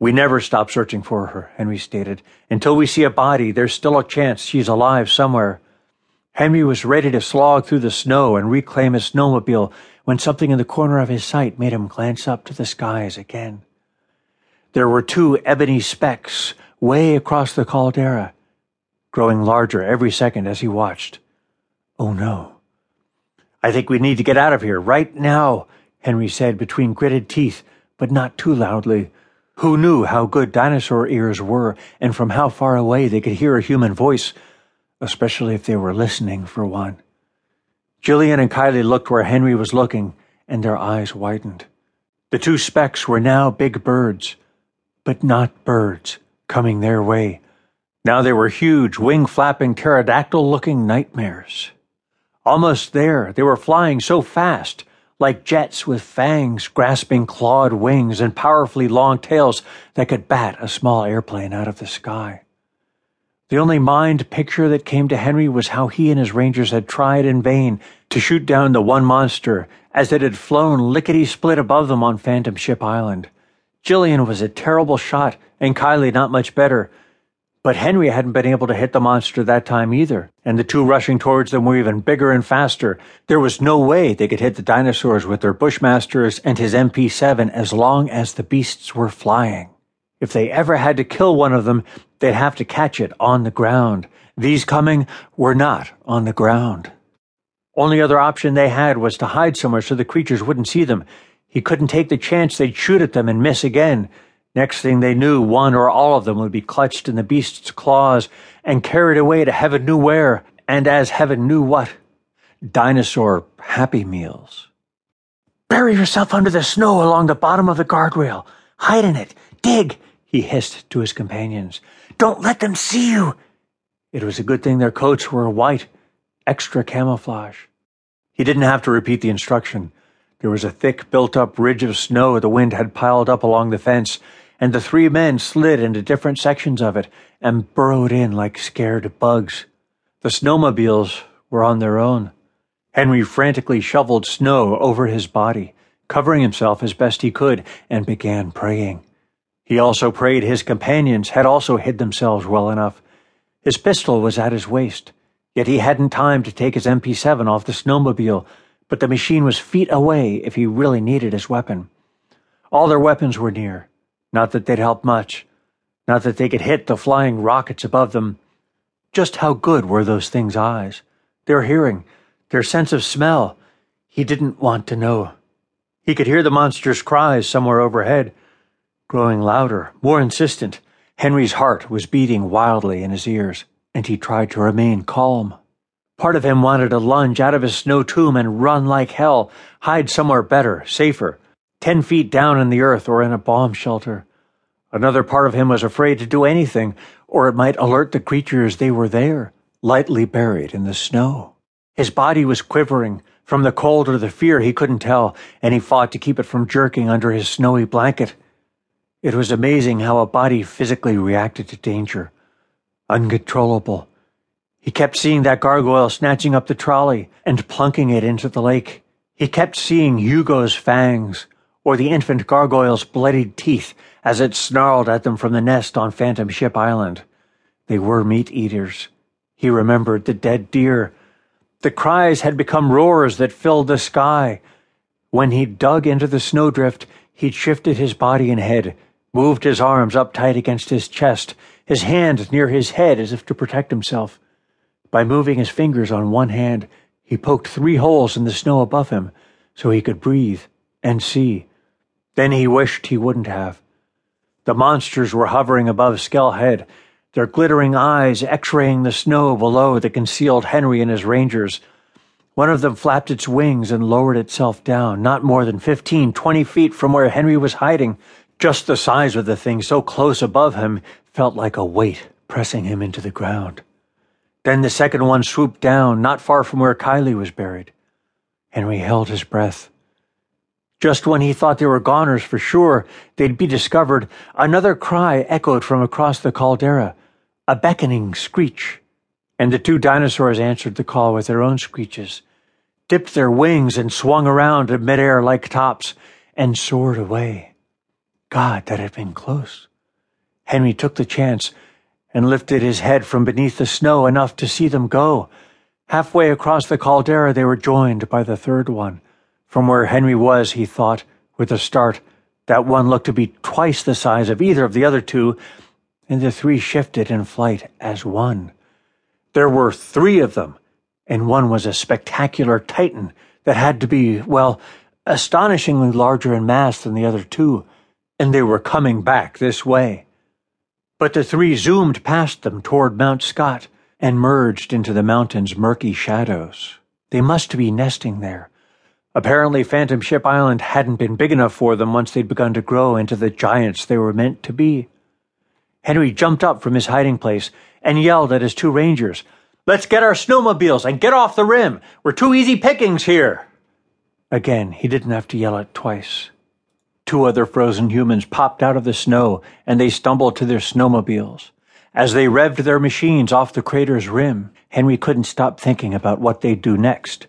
We never stop searching for her, Henry stated. Until we see a body, there's still a chance she's alive somewhere. Henry was ready to slog through the snow and reclaim his snowmobile when something in the corner of his sight made him glance up to the skies again. There were two ebony specks way across the caldera, growing larger every second as he watched. Oh no. I think we need to get out of here right now, Henry said between gritted teeth, but not too loudly. Who knew how good dinosaur ears were and from how far away they could hear a human voice, especially if they were listening for one? Jillian and Kylie looked where Henry was looking, and their eyes widened. The two specks were now big birds, but not birds coming their way. Now they were huge, wing flapping, pterodactyl looking nightmares. Almost there, they were flying so fast, like jets with fangs grasping clawed wings and powerfully long tails that could bat a small airplane out of the sky. The only mind picture that came to Henry was how he and his rangers had tried in vain to shoot down the one monster as it had flown lickety split above them on Phantom Ship Island. Jillian was a terrible shot, and Kylie not much better, but Henry hadn't been able to hit the monster that time either, and the two rushing towards them were even bigger and faster. There was no way they could hit the dinosaurs with their Bushmasters and his MP7 as long as the beasts were flying. If they ever had to kill one of them, they'd have to catch it on the ground. These coming were not on the ground. Only other option they had was to hide somewhere so the creatures wouldn't see them. He couldn't take the chance they'd shoot at them and miss again. Next thing they knew, one or all of them would be clutched in the beast's claws and carried away to heaven knew where, and as heaven knew what. Dinosaur happy meals. Bury yourself under the snow along the bottom of the guardrail. Hide in it. Dig, he hissed to his companions. Don't let them see you. It was a good thing their coats were white, extra camouflage. He didn't have to repeat the instruction. There was a thick, built up ridge of snow the wind had piled up along the fence, and the three men slid into different sections of it and burrowed in like scared bugs. The snowmobiles were on their own. Henry frantically shoveled snow over his body, covering himself as best he could, and began praying. He also prayed his companions had also hid themselves well enough. His pistol was at his waist, yet he hadn't time to take his MP7 off the snowmobile but the machine was feet away if he really needed his weapon. All their weapons were near. Not that they'd help much. Not that they could hit the flying rockets above them. Just how good were those things' eyes? Their hearing, their sense of smell. He didn't want to know. He could hear the monster's cries somewhere overhead, growing louder, more insistent. Henry's heart was beating wildly in his ears, and he tried to remain calm. Part of him wanted to lunge out of his snow tomb and run like hell, hide somewhere better, safer, ten feet down in the earth or in a bomb shelter. Another part of him was afraid to do anything, or it might alert the creatures they were there, lightly buried in the snow. His body was quivering, from the cold or the fear he couldn't tell, and he fought to keep it from jerking under his snowy blanket. It was amazing how a body physically reacted to danger. Uncontrollable, he kept seeing that gargoyle snatching up the trolley and plunking it into the lake. He kept seeing Hugo's fangs, or the infant gargoyle's bloodied teeth as it snarled at them from the nest on Phantom Ship Island. They were meat eaters. He remembered the dead deer. The cries had become roars that filled the sky. When he dug into the snowdrift, he'd shifted his body and head, moved his arms up tight against his chest, his hand near his head as if to protect himself. By moving his fingers on one hand, he poked three holes in the snow above him so he could breathe and see. Then he wished he wouldn't have. The monsters were hovering above Skell Head, their glittering eyes x-raying the snow below that concealed Henry and his rangers. One of them flapped its wings and lowered itself down, not more than fifteen, twenty feet from where Henry was hiding. Just the size of the thing so close above him felt like a weight pressing him into the ground. Then the second one swooped down, not far from where Kylie was buried. Henry held his breath. Just when he thought they were goners for sure, they'd be discovered, another cry echoed from across the caldera, a beckoning screech, and the two dinosaurs answered the call with their own screeches, dipped their wings and swung around in midair like tops, and soared away. God, that had been close. Henry took the chance and lifted his head from beneath the snow enough to see them go. Halfway across the caldera, they were joined by the third one. From where Henry was, he thought, with a start, that one looked to be twice the size of either of the other two, and the three shifted in flight as one. There were three of them, and one was a spectacular titan that had to be, well, astonishingly larger in mass than the other two, and they were coming back this way. But the three zoomed past them toward Mount Scott and merged into the mountain's murky shadows. They must be nesting there. Apparently, Phantom Ship Island hadn't been big enough for them once they'd begun to grow into the giants they were meant to be. Henry jumped up from his hiding place and yelled at his two rangers, Let's get our snowmobiles and get off the rim. We're too easy pickings here. Again, he didn't have to yell it twice. Two other frozen humans popped out of the snow and they stumbled to their snowmobiles. As they revved their machines off the crater's rim, Henry couldn't stop thinking about what they'd do next.